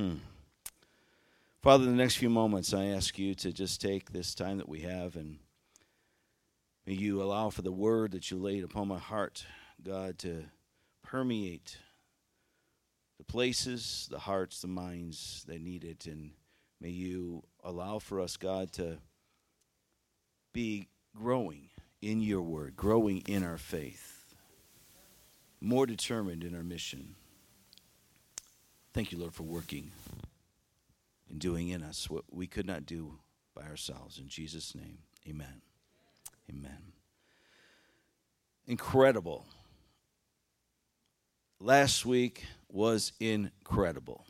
Hmm. Father, in the next few moments, I ask you to just take this time that we have and may you allow for the word that you laid upon my heart, God, to permeate the places, the hearts, the minds that need it. And may you allow for us, God, to be growing in your word, growing in our faith, more determined in our mission. Thank you, Lord, for working and doing in us what we could not do by ourselves. In Jesus' name, amen. Amen. Incredible. Last week was incredible.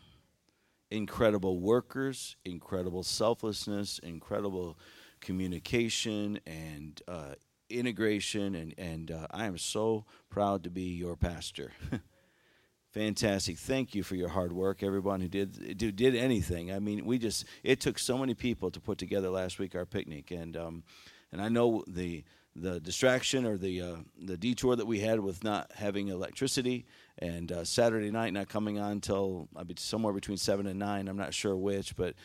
Incredible workers, incredible selflessness, incredible communication and uh, integration. And, and uh, I am so proud to be your pastor. Fantastic. Thank you for your hard work, everyone who did who did anything. I mean, we just it took so many people to put together last week our picnic, and um, and I know the the distraction or the uh, the detour that we had with not having electricity and uh, Saturday night not coming on until I mean, somewhere between seven and nine. I'm not sure which, but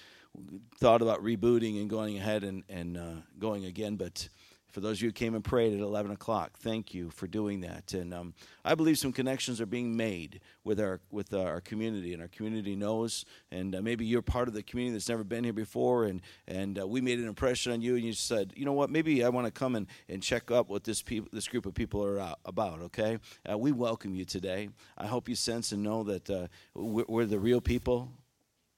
thought about rebooting and going ahead and and uh, going again, but for those of you who came and prayed at 11 o'clock, thank you for doing that. And um, I believe some connections are being made with our with our community, and our community knows. And uh, maybe you're part of the community that's never been here before, and and uh, we made an impression on you, and you said, you know what, maybe I want to come and, and check up what this people, this group of people are out, about. Okay, uh, we welcome you today. I hope you sense and know that uh, we're, we're the real people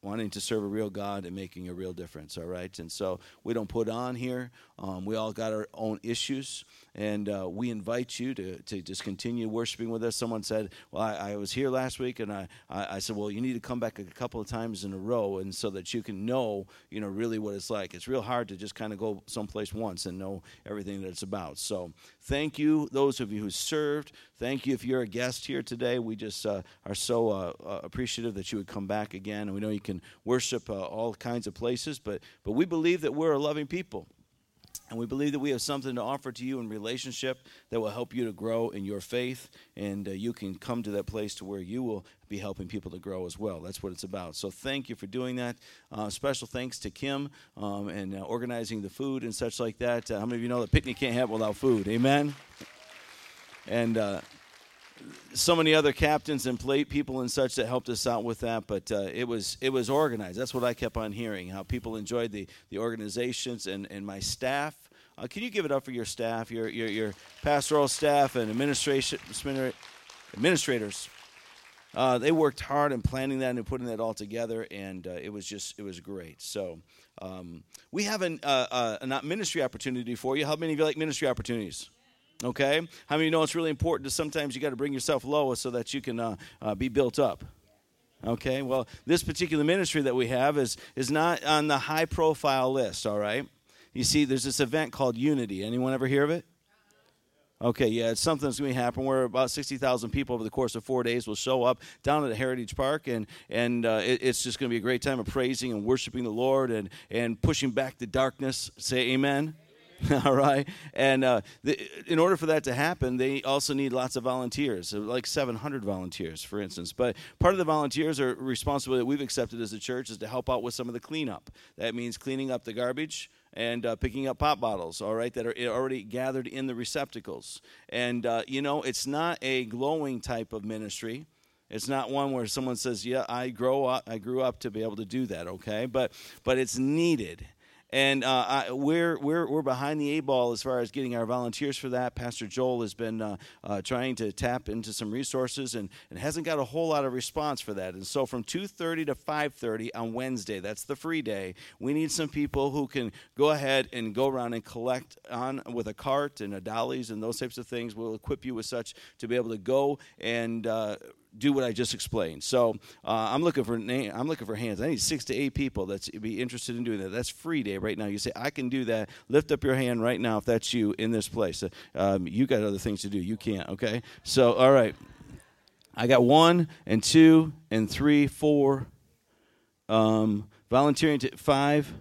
wanting to serve a real God and making a real difference, all right? And so we don't put on here. Um, we all got our own issues, and uh, we invite you to, to just continue worshiping with us. Someone said, Well, I, I was here last week, and I, I, I, said, Well, you need to come back a couple of times in a row, and so that you can know, you know, really what it's like. It's real hard to just kind of go someplace once and know everything that it's about. So thank you, those of you who served. Thank you if you're a guest here today. We just uh, are so uh, uh appreciative that you would come back again, and we know you can worship uh, all kinds of places, but, but we believe that we're a loving people. And we believe that we have something to offer to you in relationship that will help you to grow in your faith, and uh, you can come to that place to where you will be helping people to grow as well. That's what it's about. So thank you for doing that. Uh, special thanks to Kim um, and uh, organizing the food and such like that. Uh, how many of you know that picnic can't happen without food? Amen. And uh, so many other captains and plate people and such that helped us out with that. But uh, it was it was organized. That's what I kept on hearing. How people enjoyed the the organizations and and my staff. Uh, can you give it up for your staff, your your, your pastoral staff and administration administrators? Uh, they worked hard in planning that and putting that all together, and uh, it was just it was great. So um, we have an, uh, uh, a ministry opportunity for you. How many of you like ministry opportunities? Okay? How many know it's really important to sometimes you got to bring yourself low so that you can uh, uh, be built up? Okay? Well, this particular ministry that we have is, is not on the high profile list, all right? You see, there's this event called Unity. Anyone ever hear of it? Okay, yeah, it's something that's going to happen where about 60,000 people over the course of four days will show up down at the Heritage Park, and, and uh, it, it's just going to be a great time of praising and worshiping the Lord and, and pushing back the darkness. Say amen. all right and uh, the, in order for that to happen they also need lots of volunteers like 700 volunteers for instance but part of the volunteers are responsibility that we've accepted as a church is to help out with some of the cleanup that means cleaning up the garbage and uh, picking up pop bottles, all right, that are already gathered in the receptacles. And, uh, you know, it's not a glowing type of ministry. It's not one where someone says, "Yeah, I grow up. I grew up to be able to do that." Okay, but but it's needed, and uh, I, we're, we're, we're behind the eight ball as far as getting our volunteers for that. Pastor Joel has been uh, uh, trying to tap into some resources and, and hasn't got a whole lot of response for that. And so from 2.30 to 5.30 on Wednesday, that's the free day, we need some people who can go ahead and go around and collect on with a cart and a dollies and those types of things. We'll equip you with such to be able to go and uh, do what I just explained. So uh, I'm looking for name, I'm looking for hands. I need six to eight people that's be interested in doing that. That's free day right now. You say I can do that. Lift up your hand right now if that's you in this place. Uh, um, you got other things to do. You can't. Okay. So all right. I got one and two and three, four. Um, volunteering to five,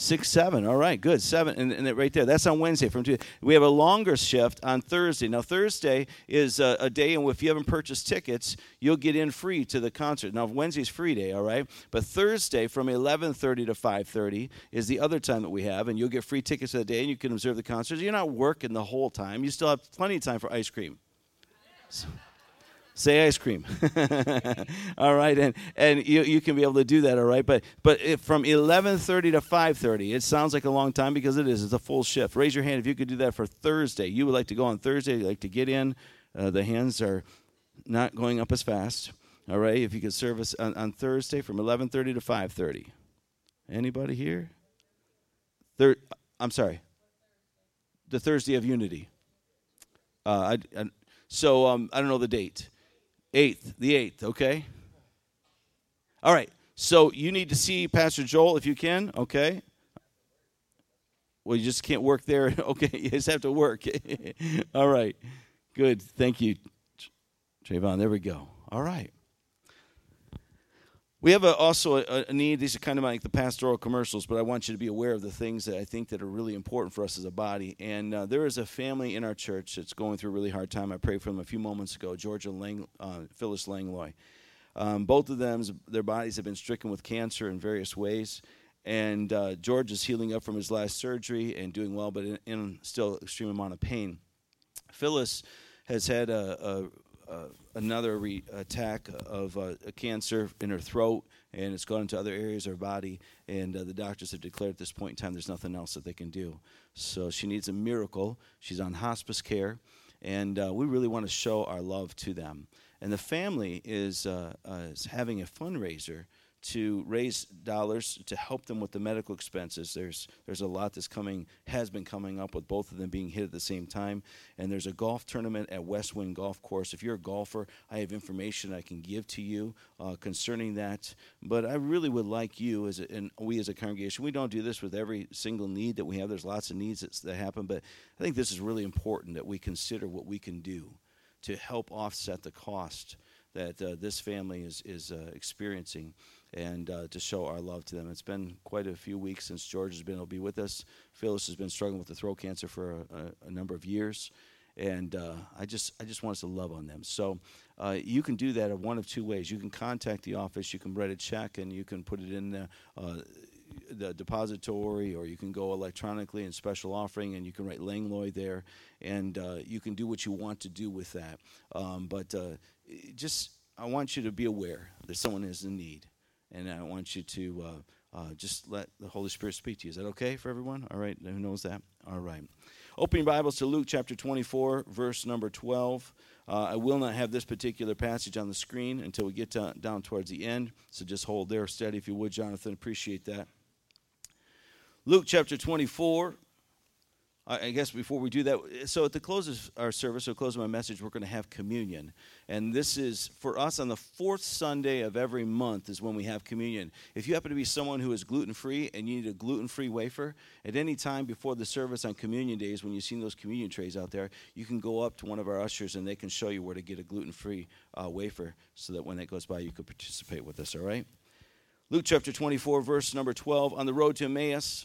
Six, seven. All right, good. Seven, and, and right there. That's on Wednesday from two. We have a longer shift on Thursday. Now, Thursday is a, a day, and if you haven't purchased tickets, you'll get in free to the concert. Now, Wednesday's free day, all right. But Thursday from 11:30 to 5:30 is the other time that we have, and you'll get free tickets to the day, and you can observe the concert. You're not working the whole time. You still have plenty of time for ice cream. So, Say ice cream. all right, and and you, you can be able to do that. All right, but but if from 11:30 to 5:30, it sounds like a long time because it is. It's a full shift. Raise your hand if you could do that for Thursday. You would like to go on Thursday. You like to get in. Uh, the hands are not going up as fast. All right, if you could service on, on Thursday from 11:30 to 5:30. Anybody here? Thir- I'm sorry. The Thursday of Unity. Uh, I, I, so um, I don't know the date. Eighth, the eighth, okay? All right. So you need to see Pastor Joel if you can, okay? Well, you just can't work there. Okay, you just have to work. All right. Good. Thank you, Trayvon. There we go. All right. We have a, also a, a, need. These are kind of like the pastoral commercials, but I want you to be aware of the things that I think that are really important for us as a body. And uh, there is a family in our church that's going through a really hard time. I prayed for them a few moments ago. Georgia Lang, uh, Phyllis Langloy. Um, both of them, their bodies have been stricken with cancer in various ways. And uh, George is healing up from his last surgery and doing well, but in, in still extreme amount of pain. Phyllis has had a, another re- attack of uh, a cancer in her throat, and it's gone into other areas of her body. And uh, the doctors have declared at this point in time there's nothing else that they can do. So she needs a miracle. She's on hospice care, and uh, we really want to show our love to them. And the family is, uh, is having a fundraiser to raise dollars to help them with the medical expenses. There's there's a lot that's coming has been coming up with both of them being hit at the same time. And there's a golf tournament at Westwind Golf Course. If you're a golfer, I have information I can give to you uh, concerning that. But I really would like you as a, and we as a congregation. We don't do this with every single need that we have. There's lots of needs that, that happen, but I think this is really important that we consider what we can do to help offset the cost that uh, this family is is uh, experiencing and uh, to show our love to them. It's been quite a few weeks since George has been able to be with us. Phyllis has been struggling with the throat cancer for a, a, number of years, and uh, I just I just want us to love on them. So uh, you can do that in one of two ways. You can contact the office. You can write a check and you can put it in the. Uh, the depository, or you can go electronically in special offering, and you can write Langloy there, and uh, you can do what you want to do with that. Um, but uh, just, I want you to be aware that someone is in need and I want you to uh, uh, just let the Holy Spirit speak to you. Is that okay for everyone? All right, who knows that? All right. Open your Bibles to Luke chapter 24, verse number 12. Uh, I will not have this particular passage on the screen until we get to, down towards the end, so just hold there steady if you would, Jonathan. Appreciate that. Luke chapter 24, I guess before we do that, so at the close of our service, or close of my message, we're going to have communion. And this is for us on the fourth Sunday of every month is when we have communion. If you happen to be someone who is gluten free and you need a gluten free wafer, at any time before the service on communion days, when you've seen those communion trays out there, you can go up to one of our ushers and they can show you where to get a gluten free uh, wafer so that when that goes by, you can participate with us, all right? Luke chapter 24, verse number 12. On the road to Emmaus,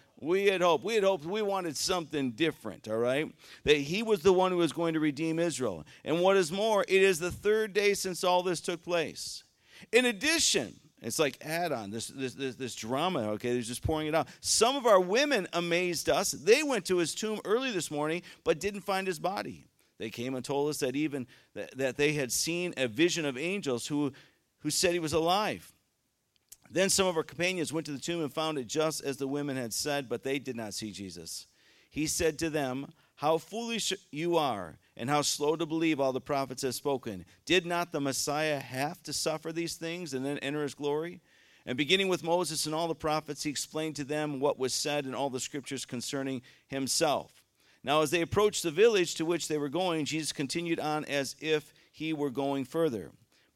we had hoped. We had hoped we wanted something different, all right? That he was the one who was going to redeem Israel. And what is more, it is the third day since all this took place. In addition, it's like add on this, this, this, this drama, okay? They're just pouring it out. Some of our women amazed us. They went to his tomb early this morning, but didn't find his body. They came and told us that even that, that they had seen a vision of angels who, who said he was alive. Then some of our companions went to the tomb and found it just as the women had said, but they did not see Jesus. He said to them, How foolish you are, and how slow to believe all the prophets have spoken. Did not the Messiah have to suffer these things and then enter his glory? And beginning with Moses and all the prophets, he explained to them what was said in all the scriptures concerning himself. Now, as they approached the village to which they were going, Jesus continued on as if he were going further.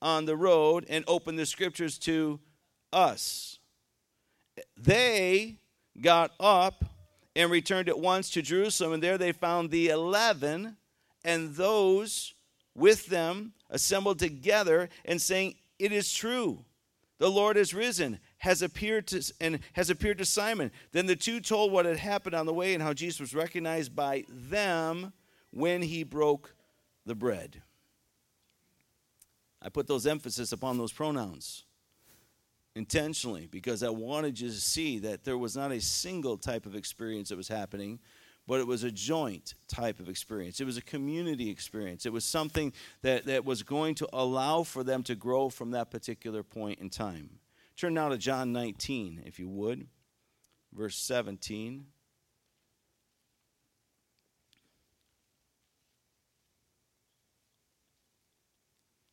On the road and opened the scriptures to us. They got up and returned at once to Jerusalem, and there they found the eleven and those with them assembled together and saying, It is true, the Lord is risen, has appeared to and has appeared to Simon. Then the two told what had happened on the way and how Jesus was recognized by them when he broke the bread. I put those emphasis upon those pronouns intentionally because I wanted you to see that there was not a single type of experience that was happening, but it was a joint type of experience. It was a community experience. It was something that, that was going to allow for them to grow from that particular point in time. Turn now to John 19, if you would, verse 17.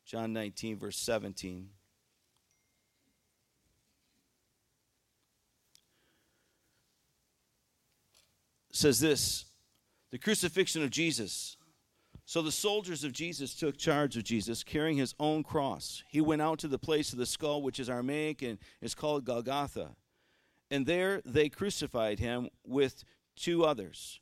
John 19, verse 17. Says this the crucifixion of Jesus. So the soldiers of Jesus took charge of Jesus, carrying his own cross. He went out to the place of the skull, which is Aramaic and is called Golgotha. And there they crucified him with two others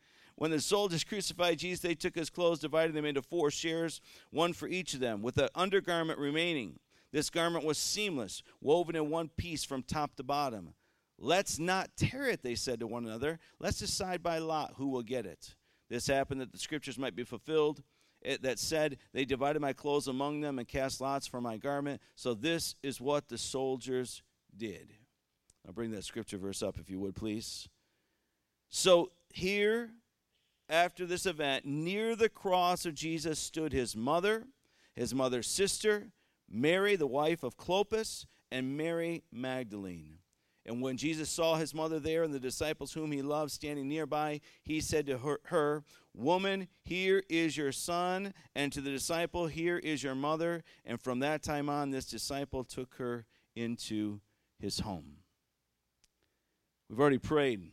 When the soldiers crucified Jesus, they took his clothes, divided them into four shares, one for each of them, with the undergarment remaining. This garment was seamless, woven in one piece from top to bottom. Let's not tear it, they said to one another. Let's decide by lot who will get it. This happened that the scriptures might be fulfilled. It, that said, They divided my clothes among them and cast lots for my garment. So this is what the soldiers did. I'll bring that scripture verse up if you would, please. So here after this event, near the cross of Jesus stood his mother, his mother's sister, Mary, the wife of Clopas, and Mary Magdalene. And when Jesus saw his mother there and the disciples whom he loved standing nearby, he said to her, her, Woman, here is your son, and to the disciple, Here is your mother. And from that time on, this disciple took her into his home. We've already prayed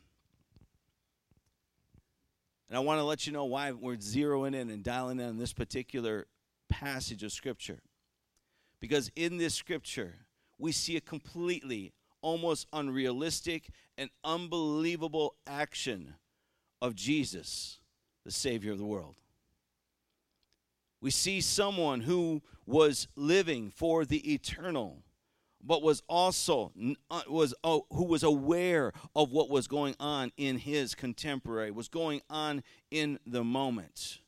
and I want to let you know why we're zeroing in and dialing in on this particular passage of Scripture. Because in this Scripture, we see a completely, almost unrealistic, and unbelievable action of Jesus, the Savior of the world. We see someone who was living for the eternal but was also uh, was uh, who was aware of what was going on in his contemporary was going on in the moment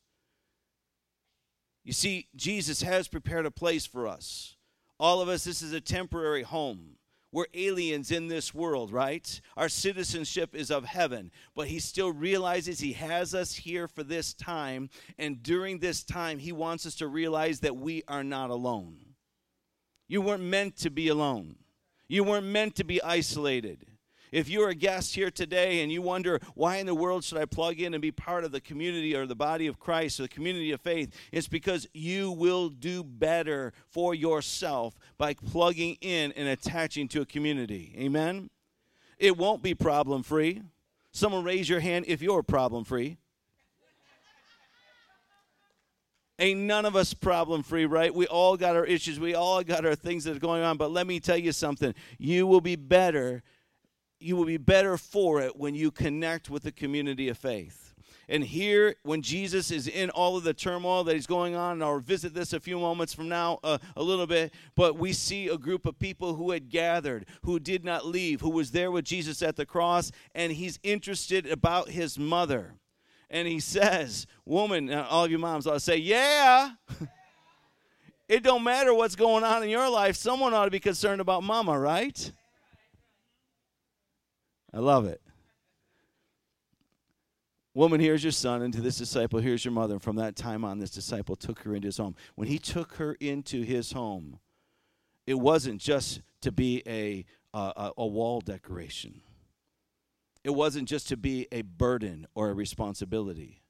you see jesus has prepared a place for us all of us this is a temporary home we're aliens in this world, right? Our citizenship is of heaven, but he still realizes he has us here for this time. And during this time, he wants us to realize that we are not alone. You weren't meant to be alone. You weren't meant to be isolated. If you're a guest here today and you wonder, why in the world should I plug in and be part of the community or the body of Christ or the community of faith? It's because you will do better for yourself by plugging in and attaching to a community. Amen? It won't be problem free. Someone raise your hand if you're problem free. Ain't none of us problem free, right? We all got our issues. We all got our things that are going on. But let me tell you something. You will be better. You will be better for it when you connect with the community of faith. And here, when Jesus is in all of the turmoil that he's going on, and I'll visit this a few moments from now, uh, a little bit, but we see a group of people who had gathered, who did not leave, who was there with Jesus at the cross, and he's interested about his mother and he says, Woman, all of you moms ought to say, Yeah. it don't matter what's going on in your life. Someone ought to be concerned about mama, right? I love it. Woman, here's your son, and to this disciple, here's your mother. And from that time on, this disciple took her into his home. When he took her into his home, it wasn't just to be a, uh, a, a wall decoration it wasn't just to be a burden or a responsibility,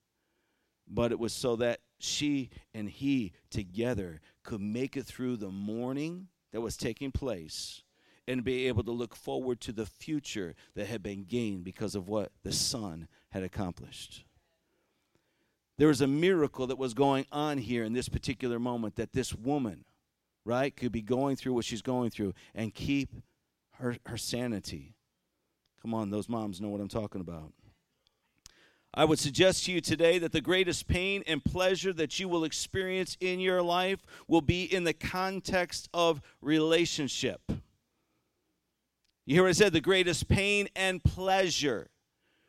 but it was so that she and he together could make it through the mourning that was taking place and be able to look forward to the future that had been gained because of what the son had accomplished. There was a miracle that was going on here in this particular moment that this woman, right, could be going through what she's going through and keep her, her sanity Come on, those moms know what I'm talking about. I would suggest to you today that the greatest pain and pleasure that you will experience in your life will be in the context of relationship. You hear what I said? The greatest pain and pleasure.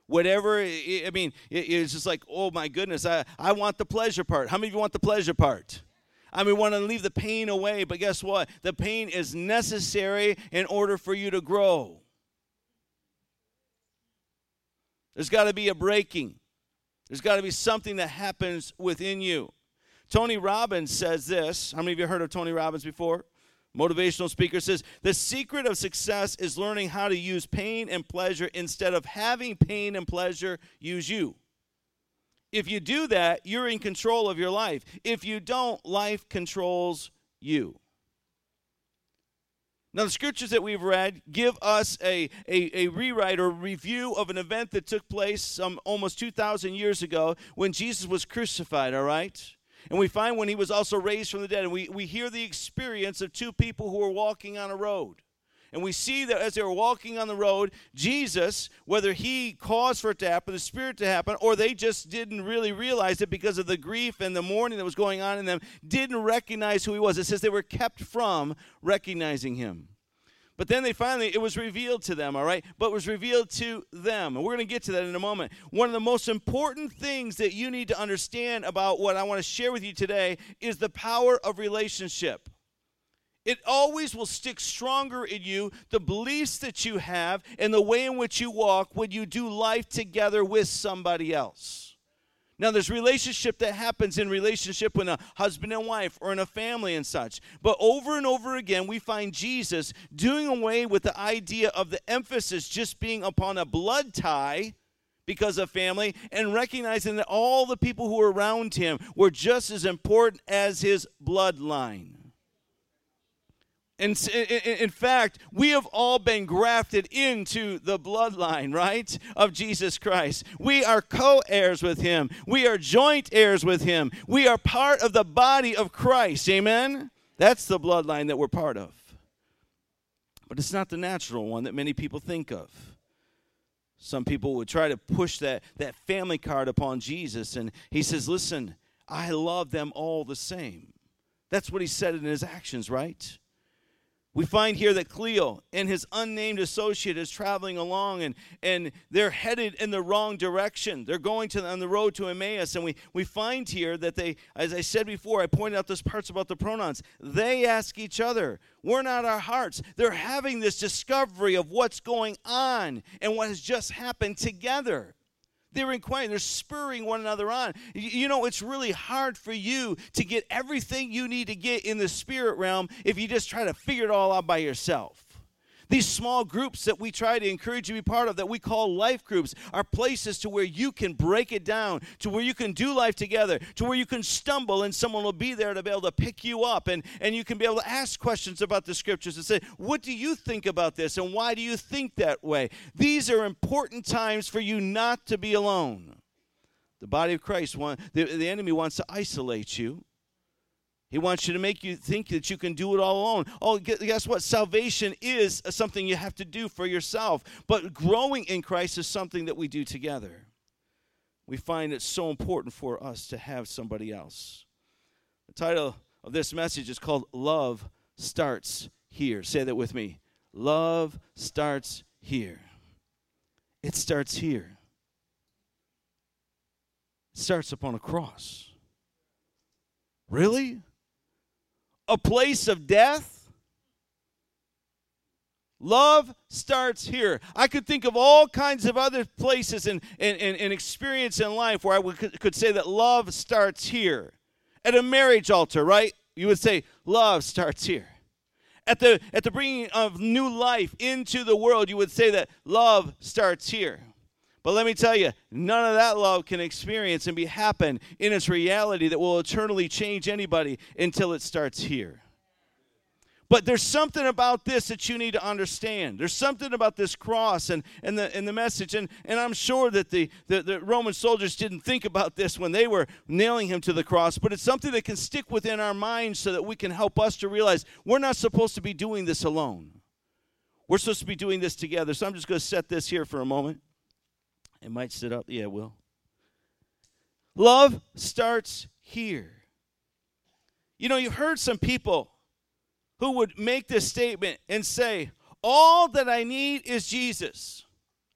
Whatever, I mean, it's just like, oh my goodness, I, I want the pleasure part. How many of you want the pleasure part? I mean, we want to leave the pain away, but guess what? The pain is necessary in order for you to grow. There's got to be a breaking. There's got to be something that happens within you. Tony Robbins says this. How many of you heard of Tony Robbins before? Motivational speaker says the secret of success is learning how to use pain and pleasure instead of having pain and pleasure use you. If you do that, you're in control of your life. If you don't, life controls you. Now, the scriptures that we've read give us a, a, a, rewrite or review of an event that took place some almost 2,000 years ago when Jesus was crucified, all right? And we find when he was also raised from the dead. And we, we hear the experience of two people who were walking on a road. And we see that as they were walking on the road, Jesus, whether he caused for it to happen, the Spirit to happen, or they just didn't really realize it because of the grief and the mourning that was going on in them, didn't recognize who he was. It says they were kept from recognizing him. But then they finally, it was revealed to them, all right? But it was revealed to them. And we're going to get to that in a moment. One of the most important things that you need to understand about what I want to share with you today is the power of relationship. It always will stick stronger in you, the beliefs that you have, and the way in which you walk when you do life together with somebody else. Now, there's relationship that happens in relationship with a husband and wife or in a family and such. But over and over again, we find Jesus doing away with the idea of the emphasis just being upon a blood tie because of family and recognizing that all the people who were around him were just as important as his bloodline. And in fact, we have all been grafted into the bloodline, right, of Jesus Christ. We are co heirs with him, we are joint heirs with him, we are part of the body of Christ. Amen? That's the bloodline that we're part of. But it's not the natural one that many people think of. Some people would try to push that, that family card upon Jesus, and he says, Listen, I love them all the same. That's what he said in his actions, right? We find here that Cleo and his unnamed associate is traveling along and, and they're headed in the wrong direction. They're going to on the road to Emmaus. And we, we find here that they, as I said before, I pointed out those parts about the pronouns. They ask each other, We're not our hearts. They're having this discovery of what's going on and what has just happened together. They're inquiring, they're spurring one another on. You know, it's really hard for you to get everything you need to get in the spirit realm if you just try to figure it all out by yourself. These small groups that we try to encourage you to be part of, that we call life groups, are places to where you can break it down, to where you can do life together, to where you can stumble and someone will be there to be able to pick you up and, and you can be able to ask questions about the scriptures and say, What do you think about this and why do you think that way? These are important times for you not to be alone. The body of Christ, want, the, the enemy wants to isolate you. He wants you to make you think that you can do it all alone. Oh, guess what? Salvation is uh, something you have to do for yourself. But growing in Christ is something that we do together. We find it so important for us to have somebody else. The title of this message is called Love Starts Here. Say that with me. Love starts here. It starts here. It starts upon a cross. Really? A place of death? Love starts here. I could think of all kinds of other places and, and, and, and experience in life where I would, could say that love starts here. At a marriage altar, right? You would say, love starts here. At the, at the bringing of new life into the world, you would say that love starts here. But let me tell you, none of that love can experience and be happen in its reality that will eternally change anybody until it starts here. But there's something about this that you need to understand. There's something about this cross and, and, the, and the message. And, and I'm sure that the, the, the Roman soldiers didn't think about this when they were nailing him to the cross, but it's something that can stick within our minds so that we can help us to realize we're not supposed to be doing this alone. We're supposed to be doing this together. So I'm just going to set this here for a moment. It might sit up. Yeah, it will. Love starts here. You know, you've heard some people who would make this statement and say, All that I need is Jesus.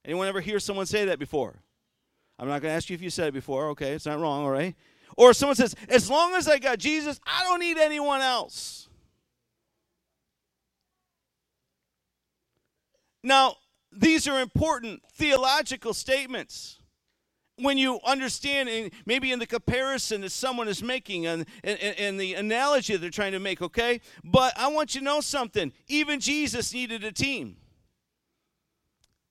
Anyone ever hear someone say that before? I'm not going to ask you if you said it before. Okay, it's not wrong, all right? Or someone says, As long as I got Jesus, I don't need anyone else. Now, these are important theological statements. When you understand and maybe in the comparison that someone is making and, and, and, the analogy they're trying to make okay? But i want you to know something. Even jesus needed a team.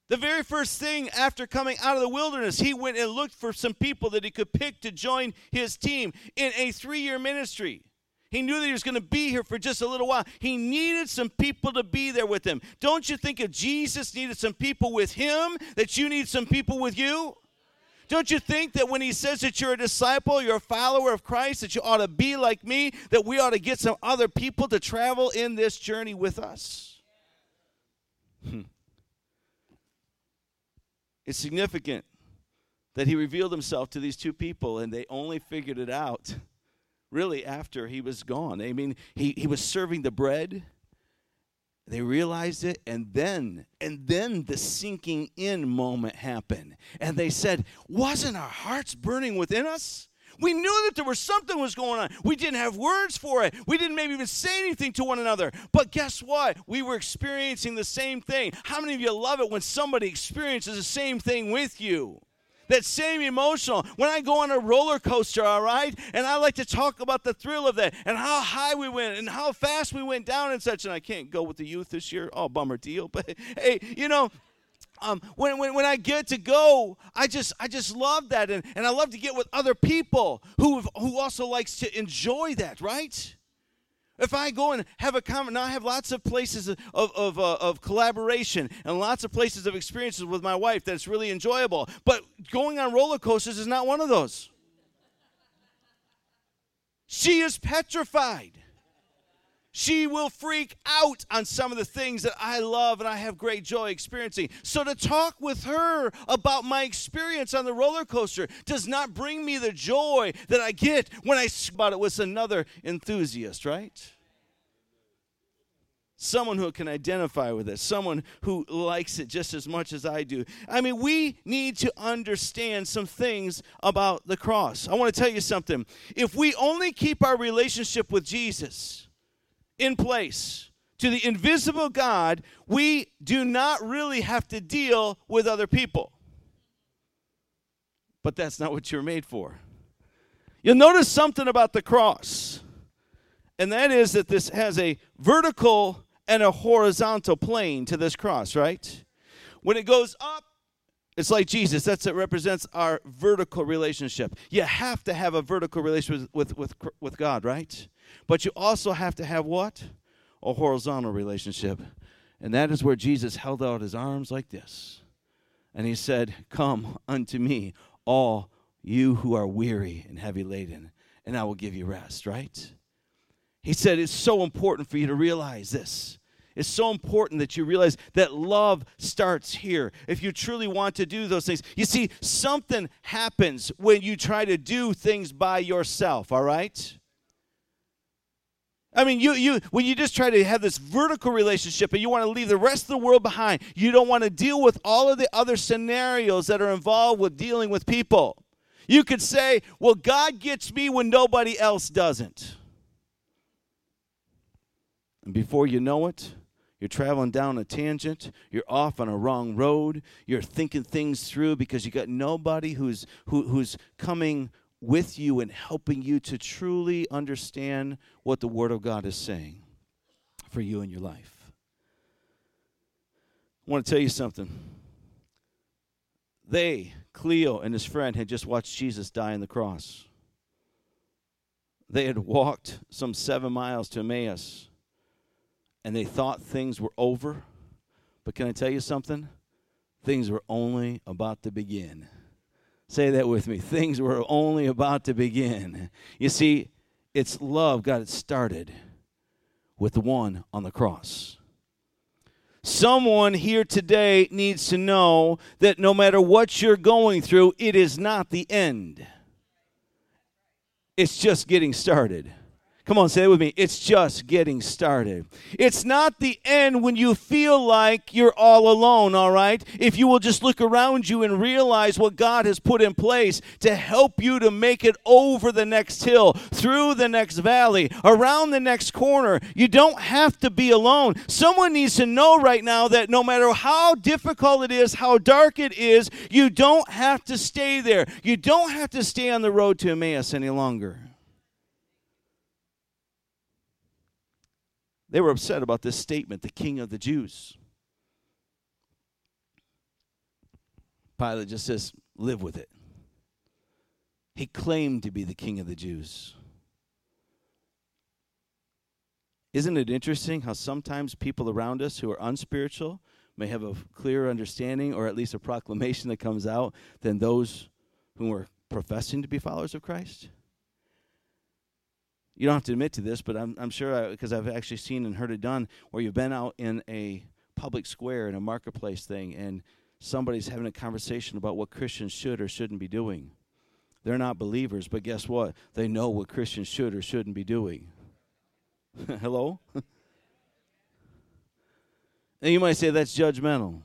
The very first thing after coming out of the wilderness he went and looked for some people that he could pick to join his team in a three-year ministry he knew that he was going to be here for just a little while. He needed some people to be there with him. Don't you think if Jesus needed some people with him, that you need some people with you? Don't you think that when he says that you're a disciple, you're a follower of Christ, that you ought to be like me, that we ought to get some other people to travel in this journey with us? Hmm. It's significant that he revealed himself to these two people and they only figured it out really after he was gone. I mean, he, he was serving the bread. They realized it, and then, and then the sinking in moment happened. And they said, Wasn't our hearts burning within us? We knew that there was something was going on. We didn't have words for it. We didn't maybe even say anything to one another. But guess what? We were experiencing the same thing. How many of you love it when somebody experiences the same thing with you? That same emotional. When I go on a roller coaster, all right, and I like to talk about the thrill of that and how high we went and how fast we went down and such. And I can't go with the youth this year. Oh, bummer deal. But hey, you know, um, when, when, when I get to go, I just I just love that, and, and I love to get with other people who who also likes to enjoy that, right? If I go and have a comment, now I have lots of places of, of, uh, of collaboration and lots of places of experiences with my wife that's really enjoyable. But going on roller coasters is not one of those. She is petrified. She will freak out on some of the things that I love and I have great joy experiencing. So, to talk with her about my experience on the roller coaster does not bring me the joy that I get when I about it with another enthusiast, right? Someone who can identify with it, someone who likes it just as much as I do. I mean, we need to understand some things about the cross. I want to tell you something. If we only keep our relationship with Jesus, in place to the invisible God, we do not really have to deal with other people. But that's not what you're made for. You'll notice something about the cross, and that is that this has a vertical and a horizontal plane to this cross, right? When it goes up, it's like Jesus. That's it represents our vertical relationship. You have to have a vertical relationship with, with, with, with God, right? But you also have to have what? A horizontal relationship. And that is where Jesus held out his arms like this. And he said, Come unto me, all you who are weary and heavy laden, and I will give you rest, right? He said, It's so important for you to realize this. It's so important that you realize that love starts here. If you truly want to do those things, you see, something happens when you try to do things by yourself, all right? I mean, you, you, when you just try to have this vertical relationship and you want to leave the rest of the world behind, you don't want to deal with all of the other scenarios that are involved with dealing with people. You could say, well, God gets me when nobody else doesn't. And before you know it, you're traveling down a tangent, you're off on a wrong road, you're thinking things through because you got nobody who's who, who's coming with you and helping you to truly understand what the Word of God is saying for you in your life. I want to tell you something. They, Cleo and his friend, had just watched Jesus die on the cross. They had walked some seven miles to Emmaus and they thought things were over. But can I tell you something? Things were only about to begin. Say that with me. Things were only about to begin. You see, it's love got it started with the one on the cross. Someone here today needs to know that no matter what you're going through, it is not the end. It's just getting started. Come on, say it with me. It's just getting started. It's not the end when you feel like you're all alone, all right? If you will just look around you and realize what God has put in place to help you to make it over the next hill, through the next valley, around the next corner. You don't have to be alone. Someone needs to know right now that no matter how difficult it is, how dark it is, you don't have to stay there. You don't have to stay on the road to Emmaus any longer. They were upset about this statement, the king of the Jews. Pilate just says, live with it. He claimed to be the king of the Jews. Isn't it interesting how sometimes people around us who are unspiritual may have a clearer understanding or at least a proclamation that comes out than those who are professing to be followers of Christ? You don't have to admit to this, but I'm, I'm sure because I've actually seen and heard it done where you've been out in a public square in a marketplace thing and somebody's having a conversation about what Christians should or shouldn't be doing. They're not believers, but guess what? They know what Christians should or shouldn't be doing. Hello? and you might say that's judgmental.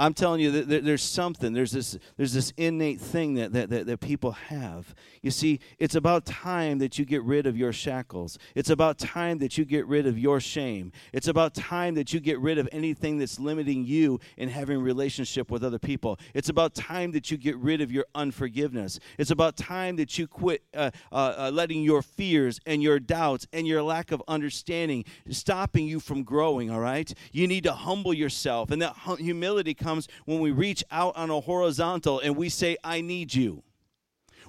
I'm telling you that there's something, there's this, there's this innate thing that, that, that, that, people have. You see, it's about time that you get rid of your shackles. It's about time that you get rid of your shame. It's about time that you get rid of anything that's limiting you in having relationship with other people. It's about time that you get rid of your unforgiveness. It's about time that you quit uh, uh, uh, letting your fears and your doubts and your lack of understanding stopping you from growing, all right? You need to humble yourself, and that humility comes comes when we reach out on a horizontal and we say, I need you.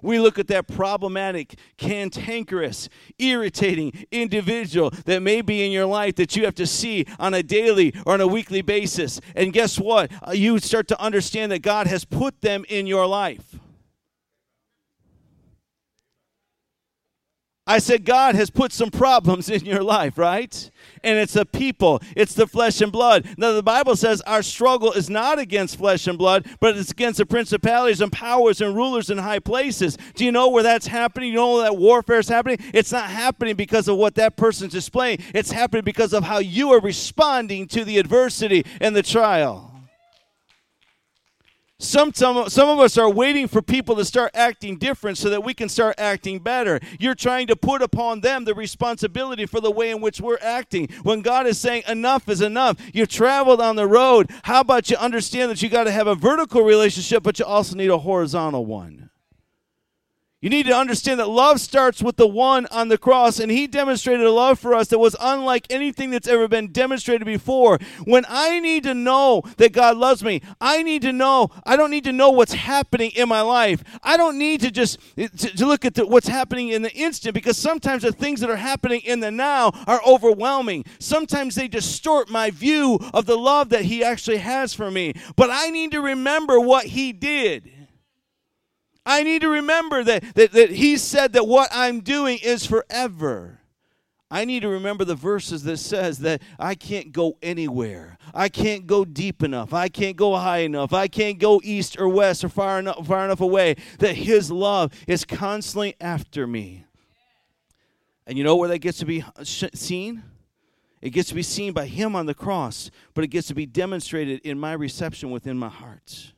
We look at that problematic, cantankerous, irritating individual that may be in your life that you have to see on a daily or on a weekly basis. And guess what? Uh, you start to understand that God has put them in your life. I said, God has put some problems in your life, right? And it's a people, it's the flesh and blood. Now, the Bible says our struggle is not against flesh and blood, but it's against the principalities and powers and rulers in high places. Do you know where that's happening? You know that warfare is happening? It's not happening because of what that person's displaying, it's happening because of how you are responding to the adversity and the trial. Some, some, some of us are waiting for people to start acting different so that we can start acting better. You're trying to put upon them the responsibility for the way in which we're acting. When God is saying enough is enough, you've traveled on the road. How about you understand that you got to have a vertical relationship, but you also need a horizontal one? You need to understand that love starts with the one on the cross, and he demonstrated a love for us that was unlike anything that's ever been demonstrated before. When I need to know that God loves me, I need to know, I don't need to know what's happening in my life. I don't need to just to, to look at the, what's happening in the instant because sometimes the things that are happening in the now are overwhelming. Sometimes they distort my view of the love that he actually has for me. But I need to remember what he did. I need to remember that, that, that he said that what I'm doing is forever. I need to remember the verses that says that I can't go anywhere. I can't go deep enough. I can't go high enough. I can't go east or west or far enough, far enough away. That his love is constantly after me. And you know where that gets to be seen? It gets to be seen by him on the cross, but it gets to be demonstrated in my reception within my heart.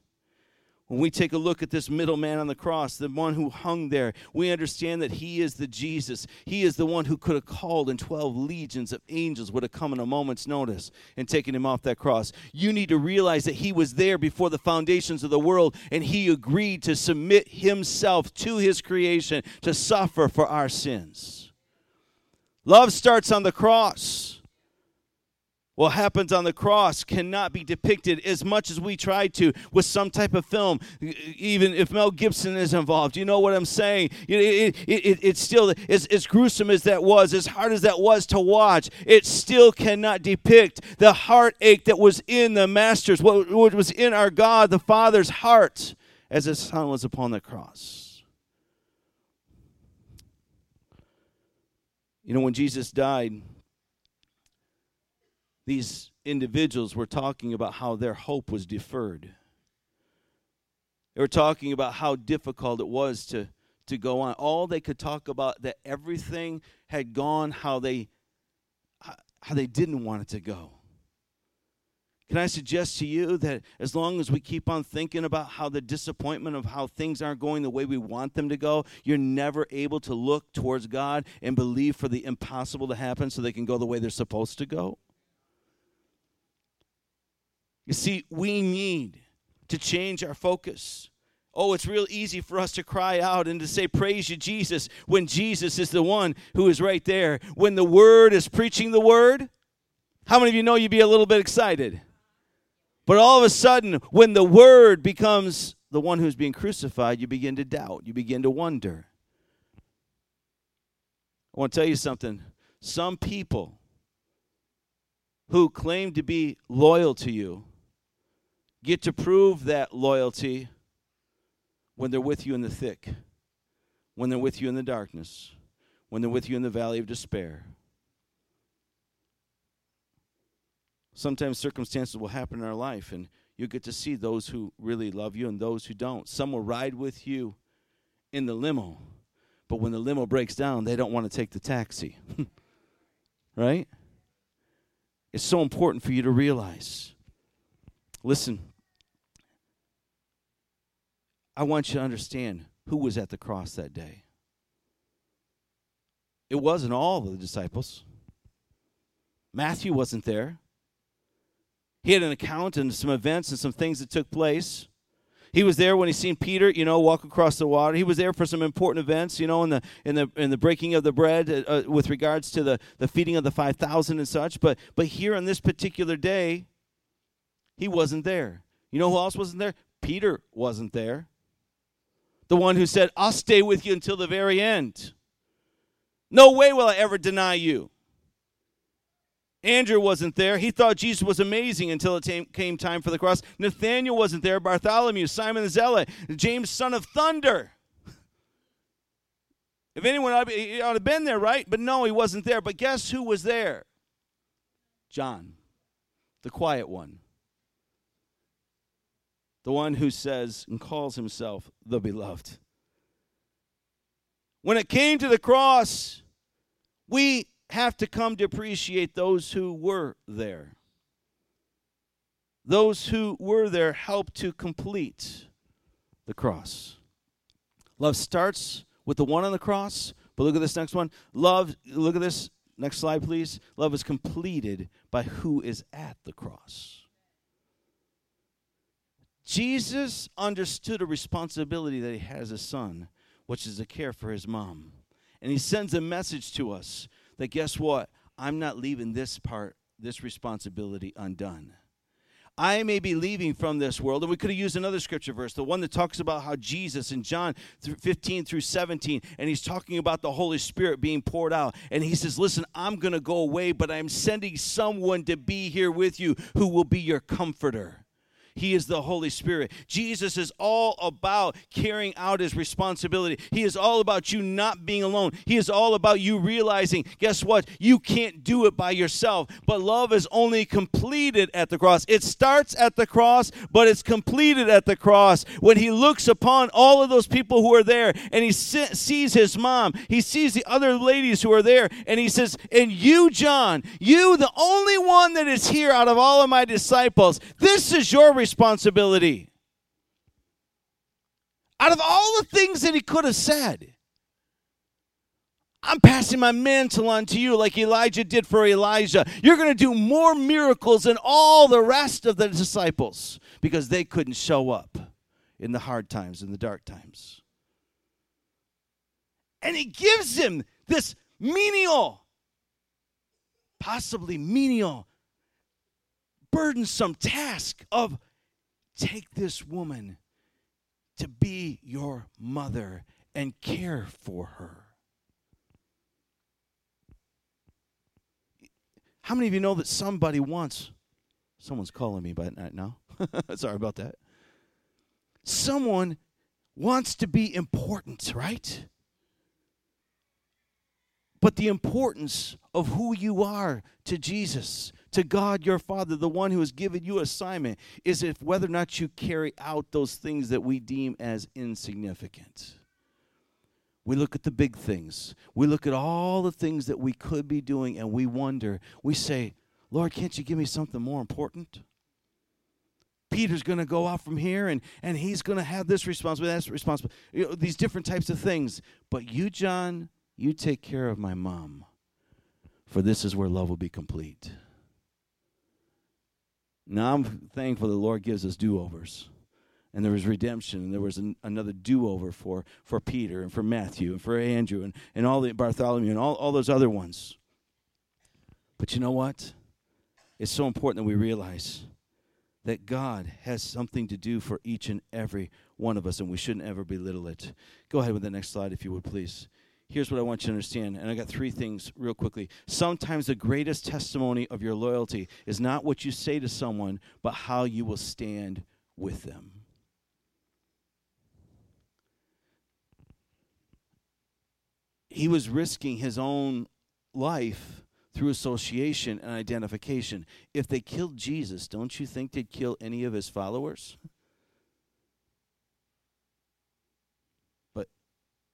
When we take a look at this middleman on the cross, the one who hung there, we understand that he is the Jesus. He is the one who could have called, and 12 legions of angels would have come in a moment's notice and taken him off that cross. You need to realize that he was there before the foundations of the world, and he agreed to submit himself to his creation to suffer for our sins. Love starts on the cross. What happens on the cross cannot be depicted as much as we try to with some type of film, even if Mel Gibson is involved. You know what I'm saying? It, it, it, it's still, as, as gruesome as that was, as hard as that was to watch, it still cannot depict the heartache that was in the Master's, what, what was in our God, the Father's heart, as his Son was upon the cross. You know, when Jesus died, these individuals were talking about how their hope was deferred. They were talking about how difficult it was to, to go on. All they could talk about that everything had gone how they how they didn't want it to go. Can I suggest to you that as long as we keep on thinking about how the disappointment of how things aren't going the way we want them to go, you're never able to look towards God and believe for the impossible to happen so they can go the way they're supposed to go? You see, we need to change our focus. Oh, it's real easy for us to cry out and to say, Praise you, Jesus, when Jesus is the one who is right there. When the Word is preaching the Word, how many of you know you'd be a little bit excited? But all of a sudden, when the Word becomes the one who's being crucified, you begin to doubt, you begin to wonder. I want to tell you something. Some people who claim to be loyal to you get to prove that loyalty when they're with you in the thick, when they're with you in the darkness, when they're with you in the valley of despair. Sometimes circumstances will happen in our life, and you get to see those who really love you and those who don't. Some will ride with you in the limo, but when the limo breaks down, they don't want to take the taxi. right? It's so important for you to realize. Listen, I want you to understand who was at the cross that day. It wasn't all the disciples. Matthew wasn't there. He had an account and some events and some things that took place. He was there when he seen Peter, you know, walk across the water. He was there for some important events, you know, in the in the in the breaking of the bread uh, uh with regards to the the feeding of the five thousand and such. But but here on this particular day, he wasn't there. You know who else wasn't there? Peter wasn't there the one who said, I'll stay with you until the very end. No way will I ever deny you. Andrew wasn't there. He thought Jesus was amazing until it came time for the cross. Nathaniel wasn't there. Bartholomew, Simon the Zealot, James, son of thunder. If anyone ought ought to have been there, right? But no, he wasn't there. But guess who was there? John, the quiet one the one who says and calls himself the beloved. When it came to the cross, we have to come to appreciate those who were there. Those who were there helped to complete the cross. Love starts with the one on the cross, but look at this next one. Love, look at this next slide, please. Love is completed by who is at the cross. Jesus understood a responsibility that he has as a son which is to care for his mom. And he sends a message to us that guess what? I'm not leaving this part, this responsibility undone. I may be leaving from this world. And we could have used another scripture verse, the one that talks about how Jesus in John 15 through 17, and he's talking about the Holy Spirit being poured out. And he says, Listen, I'm going to go away, but I'm sending someone to be here with you who will be your comforter. He is the Holy Spirit. Jesus is all about carrying out his responsibility. He is all about you not being alone. He is all about you realizing, guess what? You can't do it by yourself. But love is only completed at the cross. It starts at the cross, but it's completed at the cross. When he looks upon all of those people who are there and he sees his mom, he sees the other ladies who are there, and he says, And you, John, you, the only one that is here out of all of my disciples, this is your responsibility. Out of all the things that he could have said, I'm passing my mantle on to you like Elijah did for Elisha. You're going to do more miracles than all the rest of the disciples because they couldn't show up in the hard times, in the dark times. And he gives him this menial, possibly menial, burdensome task of Take this woman to be your mother and care for her. How many of you know that somebody wants? Someone's calling me by night now. Sorry about that. Someone wants to be important, right? But the importance of who you are to Jesus, to God your Father, the one who has given you assignment, is if whether or not you carry out those things that we deem as insignificant. We look at the big things. We look at all the things that we could be doing and we wonder. We say, Lord, can't you give me something more important? Peter's going to go out from here and, and he's going to have this responsibility, that's responsibility, you know, these different types of things. But you, John, you take care of my mom, for this is where love will be complete. Now I'm thankful the Lord gives us do overs. And there was redemption, and there was an, another do over for, for Peter, and for Matthew, and for Andrew, and, and all the Bartholomew, and all, all those other ones. But you know what? It's so important that we realize that God has something to do for each and every one of us, and we shouldn't ever belittle it. Go ahead with the next slide, if you would, please here's what I want you to understand. And I got three things real quickly. Sometimes the greatest testimony of your loyalty is not what you say to someone, but how you will stand with them. He was risking his own life through association and identification. If they killed Jesus, don't you think they'd kill any of his followers?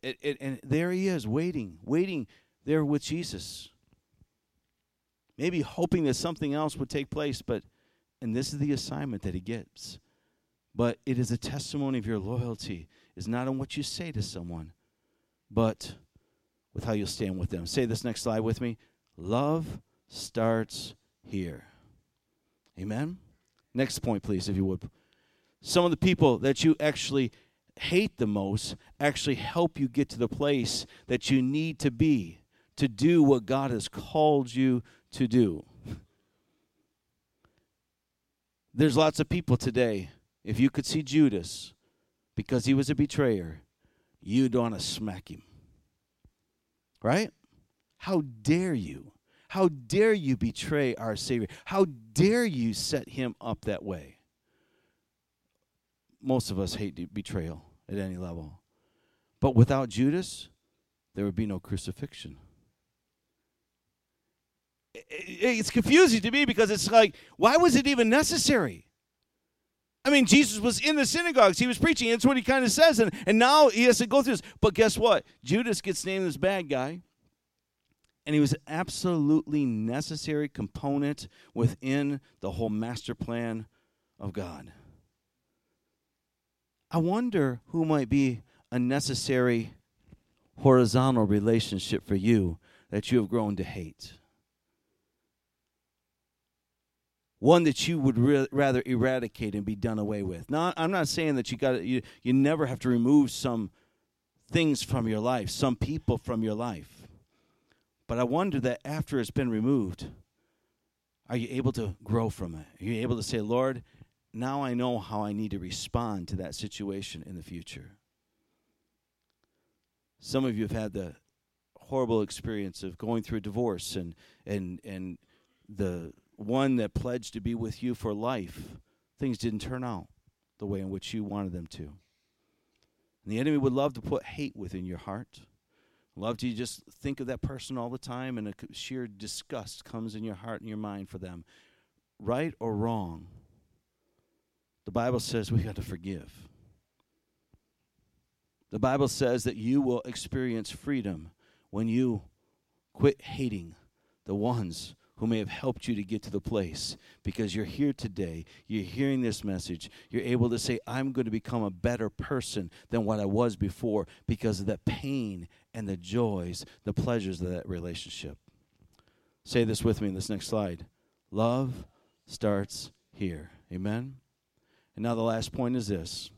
It, it, and there he is, waiting, waiting there with Jesus. Maybe hoping that something else would take place, but, and this is the assignment that he gets. But it is a testimony of your loyalty, is not on what you say to someone, but with how you'll stand with them. Say this next slide with me. Love starts here. Amen? Next point, please, if you would. Some of the people that you actually hate the most actually help you get to the place that you need to be to do what God has called you to do. There's lots of people today, if you could see Judas because he was a betrayer, you'd want to smack him. Right? How dare you? How dare you betray our Savior? How dare you set him up that way? Most of us hate betrayal at any level. But without Judas, there would be no crucifixion. It's confusing to me because it's like, why was it even necessary? I mean, Jesus was in the synagogues. He was preaching. That's what he kind of says. And, and now he has to go through this. But guess what? Judas gets named as bad guy. And he was an absolutely necessary component within the whole master plan of God. I wonder who might be a necessary horizontal relationship for you that you have grown to hate. One that you would re- rather eradicate and be done away with. Now, I'm not saying that you got you you never have to remove some things from your life, some people from your life. But I wonder that after it's been removed, are you able to grow from it? Are you able to say, Lord, now I know how I need to respond to that situation in the future? Some of you have had the horrible experience of going through a divorce and and and the one that pledged to be with you for life, things didn't turn out the way in which you wanted them to. And the enemy would love to put hate within your heart. Love to just think of that person all the time, and a sheer disgust comes in your heart and your mind for them. Right or wrong, the Bible says we got to forgive. The Bible says that you will experience freedom when you quit hating the ones who may have helped you to get to the place because you're here today, you're hearing this message, you're able to say, I'm going to become a better person than what I was before because of the pain and the joys, the pleasures of that relationship. Say this with me in this next slide. Love starts here. Amen? And now the last point is this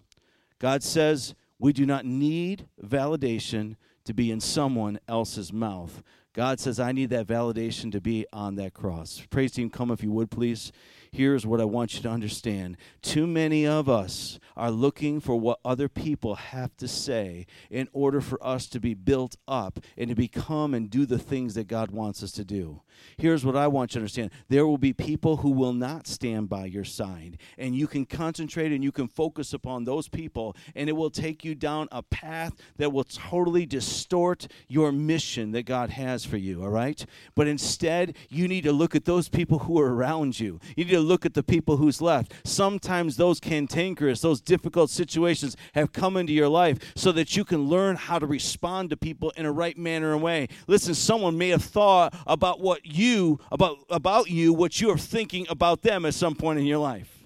God says we do not need validation to be in someone else's mouth. God says, I need that validation to be on that cross. Praise team, come if you would, please here's what I want you to understand. Too many of us are looking for what other people have to say in order for us to be built up and to become and do the things that God wants us to do. Here's what I want you to understand there will be people who will not stand by your side, and you can concentrate and you can focus upon those people, and it will take you down a path that will totally distort your mission that God has for you, all right? But instead, you need to look at those people who are around you. You need to look at the people who's left. Sometimes those cantankerous, those difficult situations have come into your life so that you can learn how to respond to people in a right manner and way. Listen, someone may have thought about what you about about you, what you are thinking about them at some point in your life.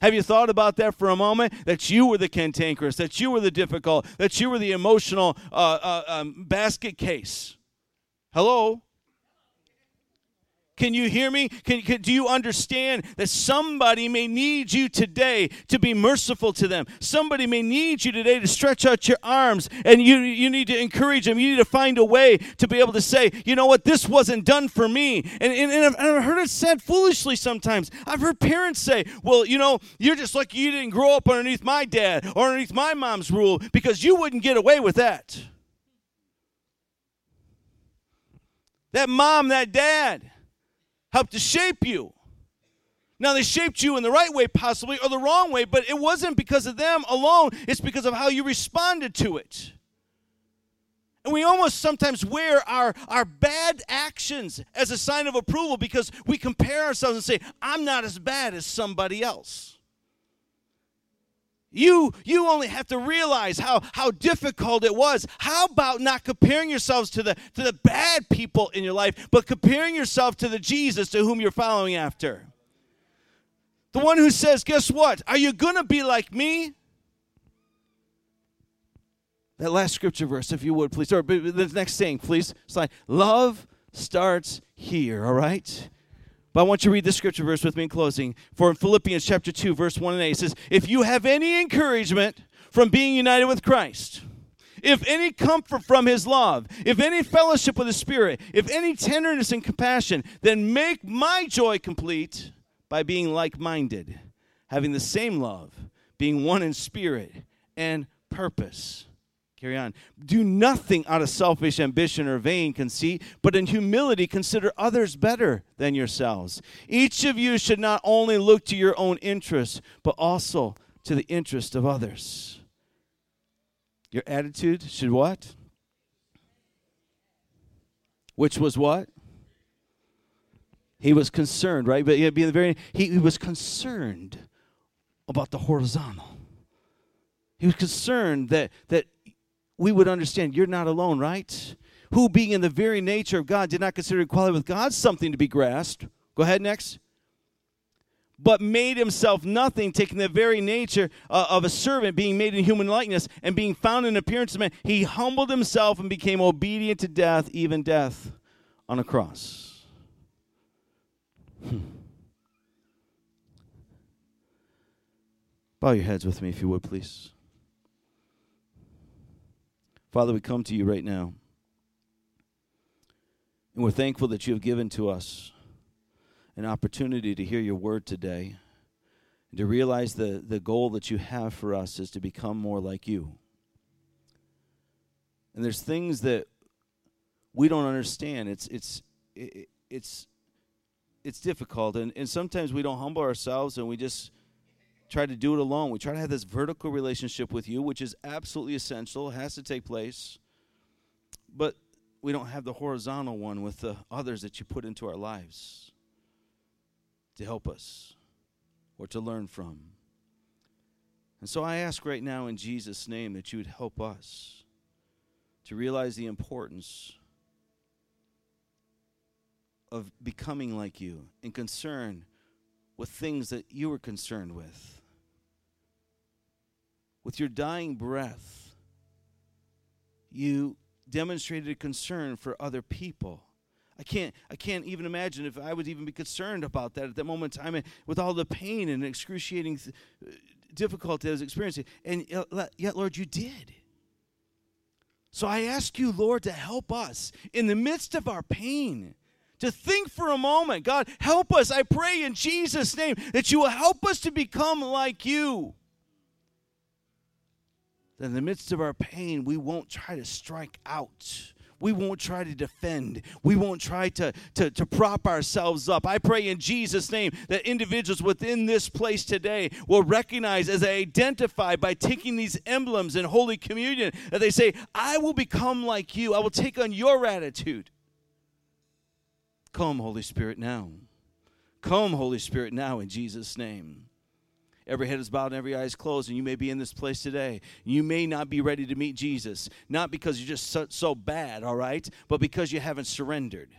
Have you thought about that for a moment? That you were the cantankerous, that you were the difficult, that you were the emotional uh, uh, um, basket case. Hello? Can you hear me? Can, can, do you understand that somebody may need you today to be merciful to them? Somebody may need you today to stretch out your arms and you, you need to encourage them. You need to find a way to be able to say, you know what, this wasn't done for me. And, and, and I've heard it said foolishly sometimes. I've heard parents say, well, you know, you're just like you didn't grow up underneath my dad or underneath my mom's rule because you wouldn't get away with that. That mom, that dad helped to shape you. Now, they shaped you in the right way, possibly, or the wrong way, but it wasn't because of them alone. It's because of how you responded to it. And we almost sometimes wear our, our bad actions as a sign of approval because we compare ourselves and say, I'm not as bad as somebody else. You, you only have to realize how, how difficult it was. How about not comparing yourselves to the, to the bad people in your life, but comparing yourself to the Jesus to whom you're following after? The one who says, Guess what? Are you going to be like me? That last scripture verse, if you would, please. Or the next thing, please. Slide. Love starts here, all right? But I want you to read this scripture verse with me in closing. For in Philippians chapter 2, verse 1 and 8, it says, If you have any encouragement from being united with Christ, if any comfort from his love, if any fellowship with the Spirit, if any tenderness and compassion, then make my joy complete by being like minded, having the same love, being one in spirit and purpose. Carry on. Do nothing out of selfish ambition or vain conceit, but in humility consider others better than yourselves. Each of you should not only look to your own interests, but also to the interest of others. Your attitude should what? Which was what? He was concerned, right? But yeah, be the very he, he was concerned about the horizontal. He was concerned that that we would understand you're not alone, right? Who, being in the very nature of God, did not consider equality with God something to be grasped. Go ahead, next. But made himself nothing, taking the very nature uh, of a servant, being made in human likeness, and being found in appearance of man. He humbled himself and became obedient to death, even death on a cross. Hmm. Bow your heads with me, if you would, please. Father, we come to you right now. And we're thankful that you have given to us an opportunity to hear your word today and to realize the, the goal that you have for us is to become more like you. And there's things that we don't understand. It's it's it, it's it's difficult and, and sometimes we don't humble ourselves and we just try to do it alone. We try to have this vertical relationship with you, which is absolutely essential, has to take place. But we don't have the horizontal one with the others that you put into our lives to help us or to learn from. And so I ask right now in Jesus' name that you would help us to realize the importance of becoming like you and concern with things that you were concerned with. With your dying breath, you demonstrated a concern for other people. I can't, I can't even imagine if I would even be concerned about that at that moment in time with all the pain and excruciating th- uh, difficulty I was experiencing. And yet, Lord, you did. So I ask you, Lord, to help us in the midst of our pain to think for a moment. God, help us. I pray in Jesus' name that you will help us to become like you. That in the midst of our pain, we won't try to strike out. We won't try to defend. We won't try to, to, to prop ourselves up. I pray in Jesus' name that individuals within this place today will recognize as they identify by taking these emblems in Holy Communion that they say, I will become like you. I will take on your attitude. Come, Holy Spirit, now. Come, Holy Spirit, now in Jesus' name. Every head is bowed and every eye is closed, and you may be in this place today. You may not be ready to meet Jesus, not because you're just so, so bad, all right, but because you haven't surrendered.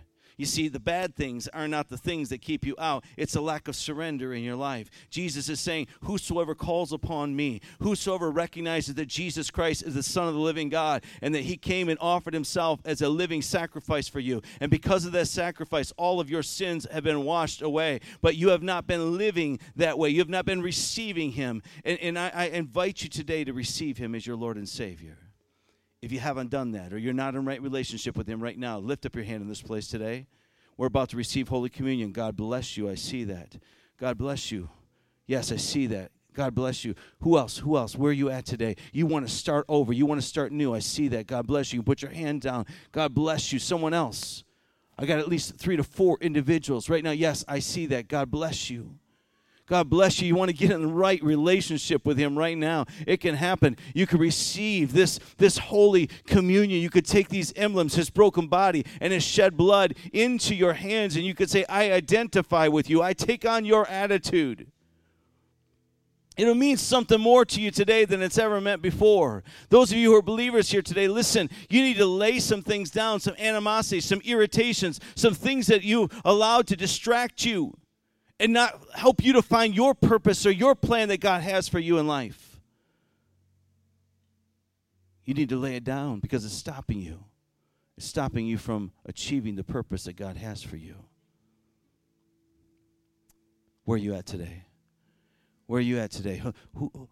You see, the bad things are not the things that keep you out, it's a lack of surrender in your life. Jesus is saying, Whosoever calls upon me, whosoever recognizes that Jesus Christ is the Son of the living God, and that he came and offered himself as a living sacrifice for you. And because of that sacrifice, all of your sins have been washed away. But you have not been living that way, you have not been receiving him. And, and I, I invite you today to receive him as your Lord and Savior. If you haven't done that or you're not in right relationship with Him right now, lift up your hand in this place today. We're about to receive Holy Communion. God bless you. I see that. God bless you. Yes, I see that. God bless you. Who else? Who else? Where are you at today? You want to start over. You want to start new. I see that. God bless you. Put your hand down. God bless you. Someone else. I got at least three to four individuals right now. Yes, I see that. God bless you. God bless you. You want to get in the right relationship with Him right now. It can happen. You can receive this, this holy communion. You could take these emblems, His broken body and His shed blood, into your hands, and you could say, I identify with you. I take on your attitude. It'll mean something more to you today than it's ever meant before. Those of you who are believers here today, listen, you need to lay some things down, some animosity, some irritations, some things that you allowed to distract you and not help you to find your purpose or your plan that God has for you in life. You need to lay it down because it's stopping you. It's stopping you from achieving the purpose that God has for you. Where are you at today? Where are you at today? Who,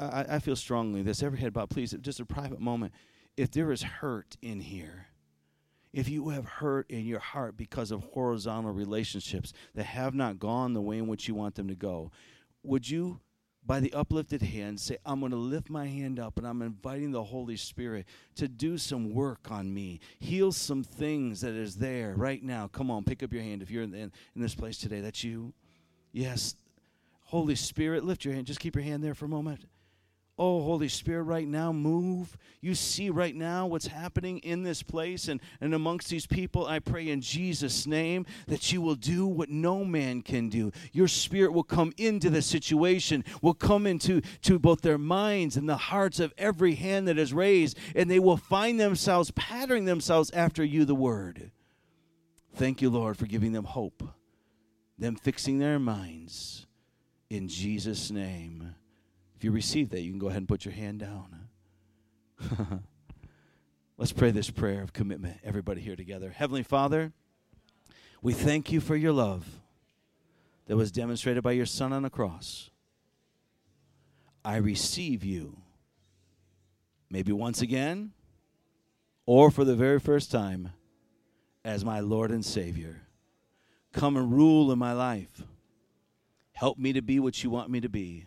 I, I feel strongly this. Every head bowed, please, just a private moment. If there is hurt in here, if you have hurt in your heart because of horizontal relationships that have not gone the way in which you want them to go, would you, by the uplifted hand, say, I'm going to lift my hand up and I'm inviting the Holy Spirit to do some work on me, heal some things that is there right now? Come on, pick up your hand if you're in, in, in this place today. That's you. Yes. Holy Spirit, lift your hand. Just keep your hand there for a moment. Oh, Holy Spirit, right now, move. You see right now what's happening in this place and, and amongst these people. I pray in Jesus' name that you will do what no man can do. Your Spirit will come into the situation, will come into to both their minds and the hearts of every hand that is raised, and they will find themselves patterning themselves after you, the Word. Thank you, Lord, for giving them hope, them fixing their minds. In Jesus' name. If you receive that, you can go ahead and put your hand down. Let's pray this prayer of commitment, everybody here together. Heavenly Father, we thank you for your love that was demonstrated by your Son on the cross. I receive you maybe once again, or for the very first time, as my Lord and Savior. Come and rule in my life. Help me to be what you want me to be.